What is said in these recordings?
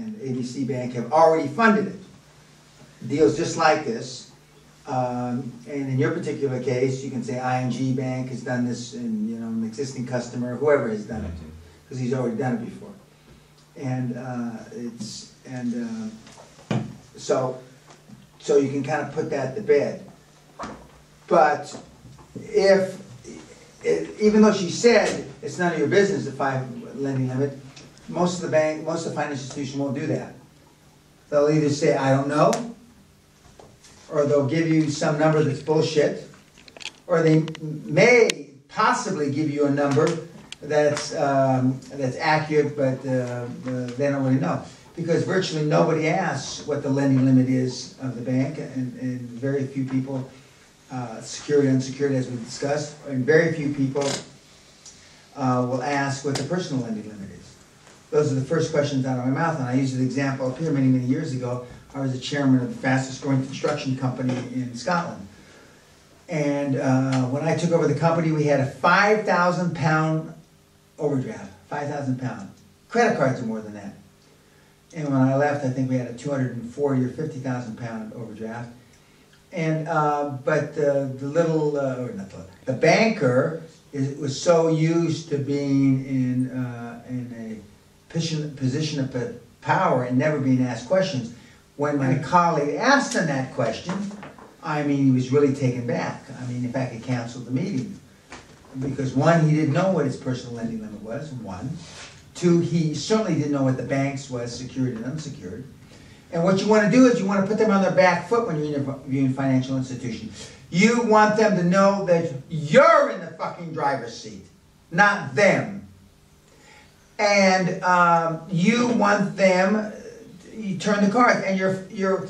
and ABC Bank have already funded it. Deals just like this. Um, and in your particular case, you can say ING Bank has done this and, you know, an existing customer, whoever has done it, because he's already done it before. And, uh, it's, and, uh, so, so you can kind of put that to bed. But if, even though she said it's none of your business, the five lending limit, most of the bank, most of the financial institution won't do that. They'll either say, I don't know, or they'll give you some number that's bullshit, or they may possibly give you a number that's, um, that's accurate, but, uh, they don't really know. Because virtually nobody asks what the lending limit is of the bank, and, and very few people, uh, secured, unsecured, as we discussed, and very few people, uh, will ask what the personal lending limit is. Those are the first questions out of my mouth, and I used an example up here many, many years ago. I was the chairman of the fastest growing construction company in Scotland. And uh, when I took over the company, we had a five thousand pound overdraft, five thousand pound. Credit cards are more than that. And when I left, I think we had a two hundred and forty or fifty thousand pound overdraft. And, uh, but the, the little, uh, not the, the banker is, was so used to being in, uh, in a position, position of power and never being asked questions. When my colleague asked him that question, I mean, he was really taken back. I mean, in fact, he canceled the meeting. Because one, he didn't know what his personal lending limit was, one. Two, he certainly didn't know what the banks was, secured and unsecured. And what you want to do is you want to put them on their back foot when you're interviewing financial institution. You want them to know that you're in the fucking driver's seat, not them. And um, you want them, you turn the cards, and you're, you're,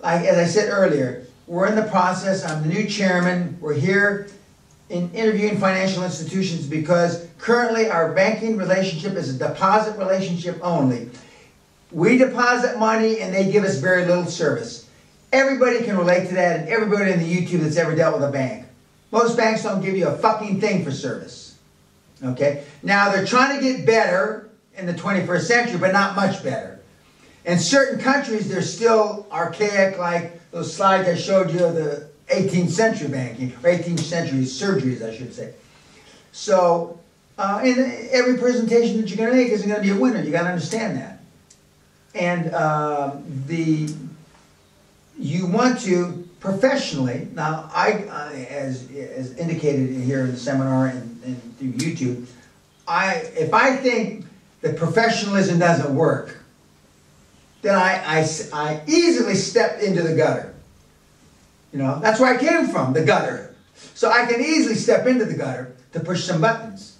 like, as I said earlier, we're in the process, I'm the new chairman, we're here in interviewing financial institutions because currently our banking relationship is a deposit relationship only. We deposit money and they give us very little service. Everybody can relate to that and everybody in the YouTube that's ever dealt with a bank. Most banks don't give you a fucking thing for service. Okay? Now they're trying to get better in the 21st century, but not much better. In certain countries, they're still archaic, like those slides I showed you of the 18th century banking, or 18th century surgeries, I should say. So, uh, and every presentation that you're going to make isn't going to be a winner. You got to understand that. And um, the you want to professionally now. I, I as as indicated here in the seminar and, and through YouTube, I if I think that professionalism doesn't work, then I, I, I easily stepped into the gutter. You know, that's where I came from, the gutter. So I can easily step into the gutter to push some buttons.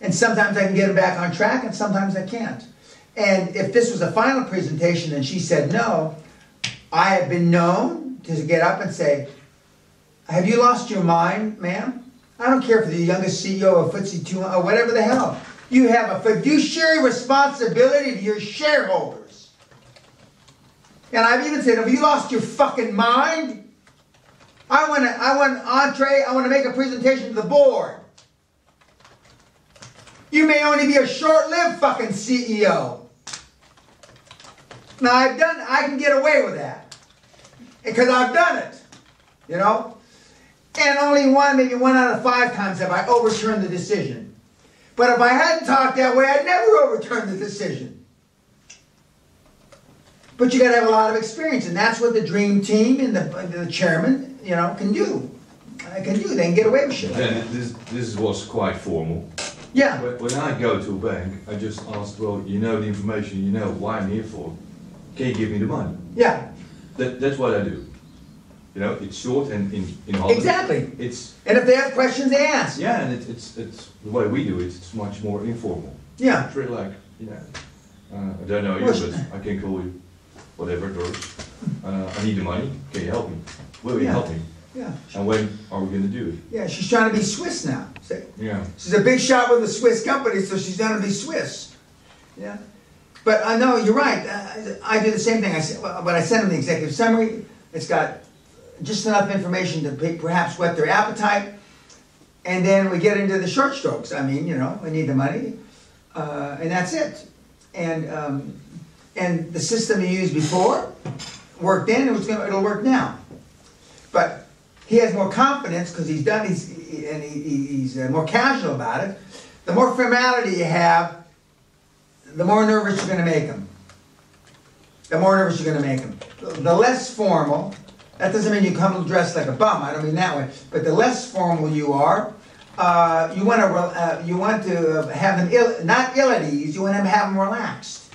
And sometimes I can get them back on track and sometimes I can't. And if this was a final presentation and she said no, I have been known to get up and say, have you lost your mind, ma'am? I don't care if you're the youngest CEO of FTSE 200 or whatever the hell. You have a fiduciary responsibility to your shareholders. And I've even said, have you lost your fucking mind? I want to, I want entree, I want to make a presentation to the board. You may only be a short-lived fucking CEO. Now I've done, I can get away with that. Because I've done it. You know? And only one, maybe one out of five times have I overturned the decision. But if I hadn't talked that way, I'd never overturn the decision. But you got to have a lot of experience, and that's what the dream team and the, the chairman, you know, can do. I can do. They can get away with shit. Like this, this was quite formal. Yeah, When when I go to a bank, I just ask, well, you know the information, you know why I'm here for. Can you give me the money? yeah, That, that's what I do. You know, it's short and in, in Holland. exactly. It's, And if they have questions, they ask. yeah, and it's, it's, it's, the way we do it, it's much more informal. Yeah, It's really like, you know, uh, I don't know you, but I can call you whatever, Doris. Uh, I need the money, can you help me? Will you Yeah. help me? yeah, And when are we gonna do it? yeah. She's trying to be Swiss now. See? Yeah. She's a big shot with a Swiss company, so she's gonna be Swiss. Yeah. But I know, you're right, I, I do the same thing, I well, but I send them the executive summary, it's got just enough information to perhaps whet their appetite, and then we get into the short strokes, I mean, you know, we need the money, uh, and that's it. And, um, and the system you used before worked then, it was gonna, it'll work now. But he has more confidence because he's done, he's, he- and he- he's uh, more casual about it. The more formality you have, the more nervous you're gonna make them. The more nervous you're gonna make him. The less formal, that doesn't mean you come dressed like a bum, I don't mean that way, but the less formal you are, uh, you wanna, uh, you want to have them ill, not ill at ease, you want to have them relaxed.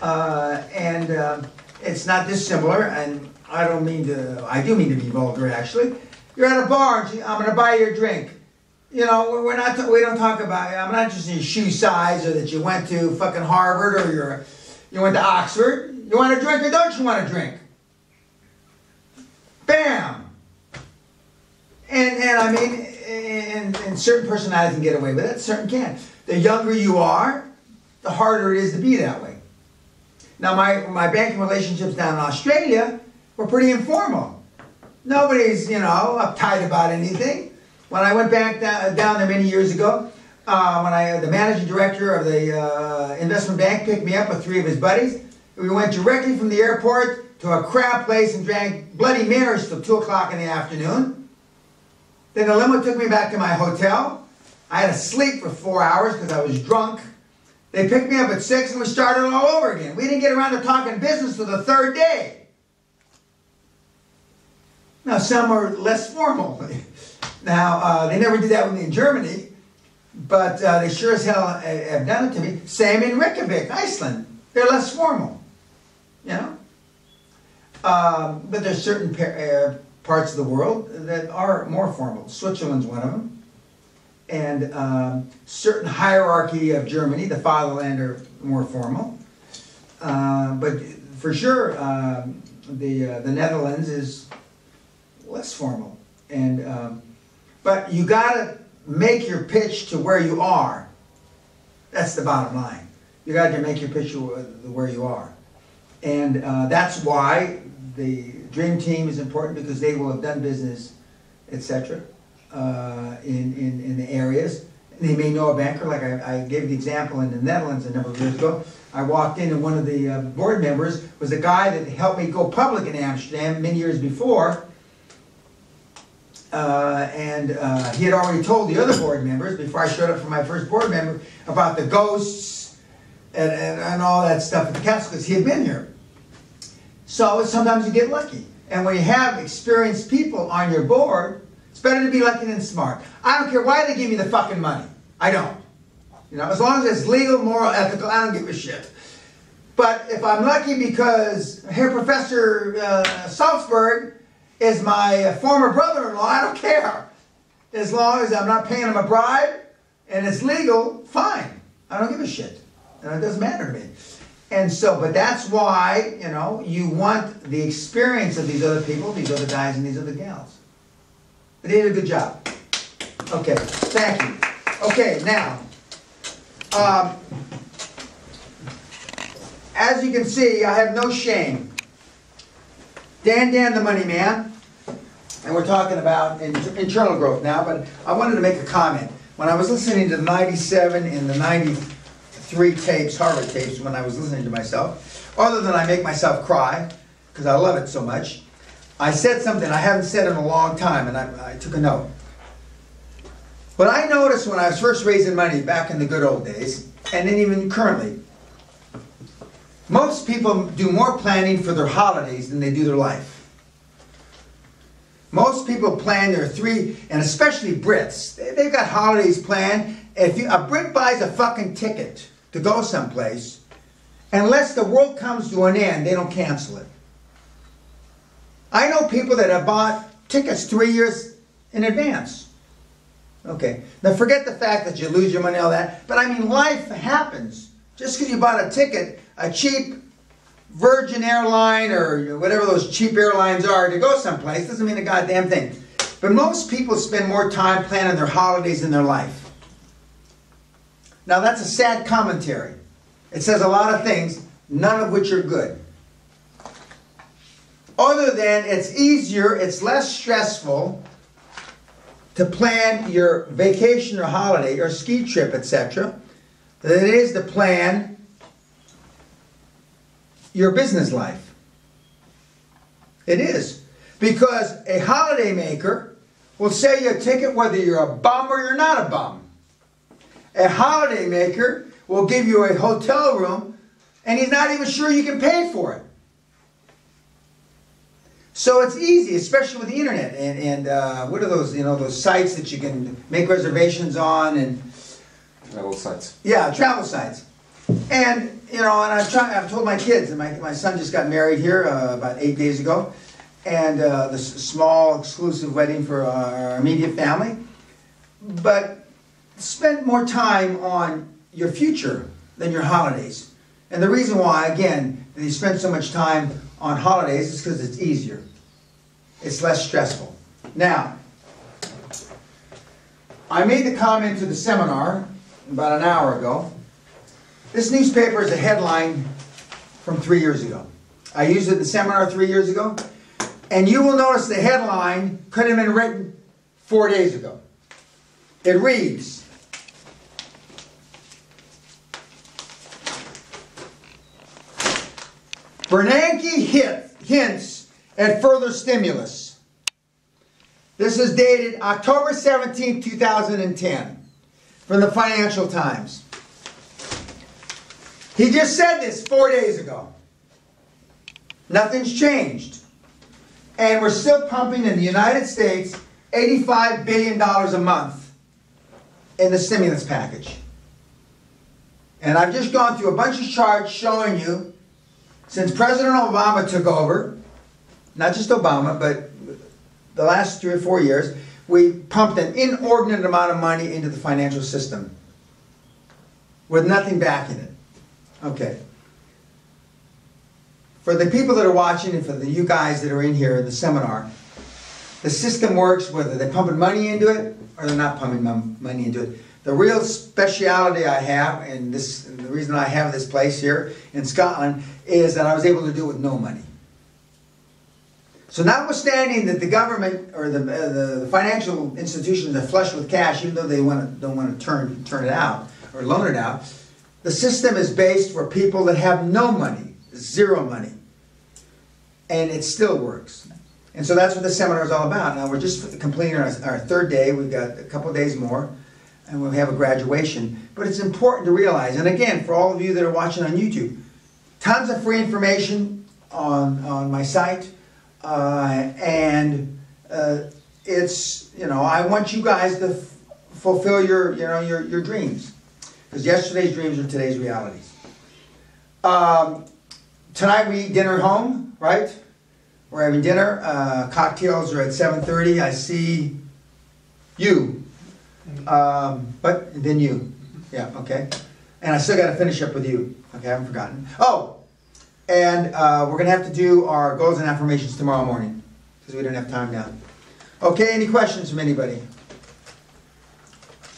Uh, and, uh, it's not dissimilar, and I don't mean to, I do mean to be vulgar, actually. You're at a bar, I'm gonna buy you a drink. You know, we're- not, we don't talk about, I'm not interested in your shoe size, or that you went to fucking Harvard, or you're, you went to Oxford. You want to drink or don't you want to drink? Bam! And, and I mean, and, and certain personalities can get away with it, certain can't. The younger you are, the harder it is to be that way. Now, my, my banking relationships down in Australia were pretty informal. Nobody's, you know, uptight about anything. When I went back down, down there many years ago, uh, when I, the managing director of the uh, investment bank picked me up with three of his buddies, we went directly from the airport to a crab place and drank Bloody Marys till 2 o'clock in the afternoon. Then the limo took me back to my hotel. I had to sleep for four hours because I was drunk. They picked me up at 6 and we started all over again. We didn't get around to talking business till the third day. Now, some are less formal. Now, uh, they never did that with me in Germany, but uh, they sure as hell have done it to me. Same in Reykjavik, Iceland. They're less formal, you know. Um, but there's certain uh, parts of the world that are more formal. Switzerland's one of them. And um, certain hierarchy of Germany, the fatherland, are more formal. Uh, but for sure, um, the uh, the Netherlands is less formal. And um, but you gotta make your pitch to where you are. That's the bottom line. You gotta make your pitch to where you are. And uh, that's why the dream team is important because they will have done business, etc. Uh, in, in, in the areas. They may know a banker, like I, I gave the example in the Netherlands a number of years ago. I walked in and one of the uh, board members was a guy that helped me go public in Amsterdam many years before. Uh, and uh, he had already told the other board members before I showed up for my first board member about the ghosts and, and, and all that stuff at the council because he had been here. So sometimes you get lucky. And when you have experienced people on your board, it's better to be lucky than smart. I don't care why they give me the fucking money. I don't. You know, as long as it's legal, moral, ethical, I don't give a shit. But if I'm lucky because here Professor uh, Salzburg is my former brother-in-law, I don't care. As long as I'm not paying him a bribe and it's legal, fine. I don't give a shit. And it doesn't matter to me. And so, but that's why, you know, you want the experience of these other people, these other guys and these other gals. They did a good job. Okay, thank you. Okay, now, um, as you can see, I have no shame. Dan Dan the Money Man, and we're talking about in- internal growth now, but I wanted to make a comment. When I was listening to the 97 and the 93 tapes, Harvard tapes, when I was listening to myself, other than I make myself cry, because I love it so much, I said something I haven't said in a long time, and I, I took a note. What I noticed when I was first raising money back in the good old days, and then even currently, most people do more planning for their holidays than they do their life. Most people plan their three, and especially Brits, they- they've got holidays planned. If you, a Brit buys a fucking ticket to go someplace, unless the world comes to an end, they don't cancel it. I know people that have bought tickets three years in advance. Okay, now forget the fact that you lose your money, all that, but I mean, life happens. Just because you bought a ticket, a cheap Virgin airline or whatever those cheap airlines are to go someplace doesn't mean a goddamn thing. But most people spend more time planning their holidays in their life. Now, that's a sad commentary. It says a lot of things, none of which are good. Other than it's easier, it's less stressful to plan your vacation or holiday or ski trip, etc., than it is to plan your business life. It is. Because a holiday maker will sell you a ticket whether you're a bum or you're not a bum. A holiday maker will give you a hotel room and he's not even sure you can pay for it. So it's easy, especially with the internet and, and uh, what are those, you know, those sites that you can make reservations on and Travel sites. yeah, travel sites. And, you know, and I've I've told my kids, and my, my son just got married here uh, about eight days ago, and uh, this small exclusive wedding for our immediate family. But spend more time on your future than your holidays. And the reason why, again, you spend so much time on holidays is because it's easier. It's less stressful. Now, I made the comment to the seminar about an hour ago. This newspaper is a headline from three years ago. I used it at the seminar three years ago, and you will notice the headline could have been written four days ago. It reads Bernanke hit, hints at further stimulus. This is dated October 17, 2010, from the Financial Times. He just said this four days ago. Nothing's changed. And we're still pumping in the United States $85 billion a month in the stimulus package. And I've just gone through a bunch of charts showing you since President Obama took over, not just Obama, but the last three or four years, we pumped an inordinate amount of money into the financial system with nothing backing it. Okay. For the people that are watching and for the you guys that are in here in the seminar, the system works whether they're pumping money into it or they're not pumping money into it. The real speciality I have, and this and the reason I have this place here in Scotland, is that I was able to do it with no money. So notwithstanding that the government or the, uh, the, financial institutions are flush with cash, even though they want to, don't want to turn, turn it out or loan it out, the system is based for people that have no money, zero money. And it still works. And so that's what the seminar is all about. Now we're just completing our, our third day. We've got a couple days more and we'll have a graduation. But it's important to realize, and again, for all of you that are watching on YouTube, tons of free information on, on my site. Uh, and uh, it's, you know, I want you guys to fulfill your, you know, your, your dreams. Because yesterday's dreams are today's realities. Um, tonight we eat dinner home, right? We're having dinner. Uh, cocktails are at 7.30. I see you. Um, but then you. Yeah, okay. And I still got to finish up with you. Okay, I haven't forgotten. Oh, and uh, we're going to have to do our goals and affirmations tomorrow morning because we don't have time now. Okay, any questions from anybody?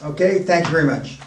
Okay, thank you very much.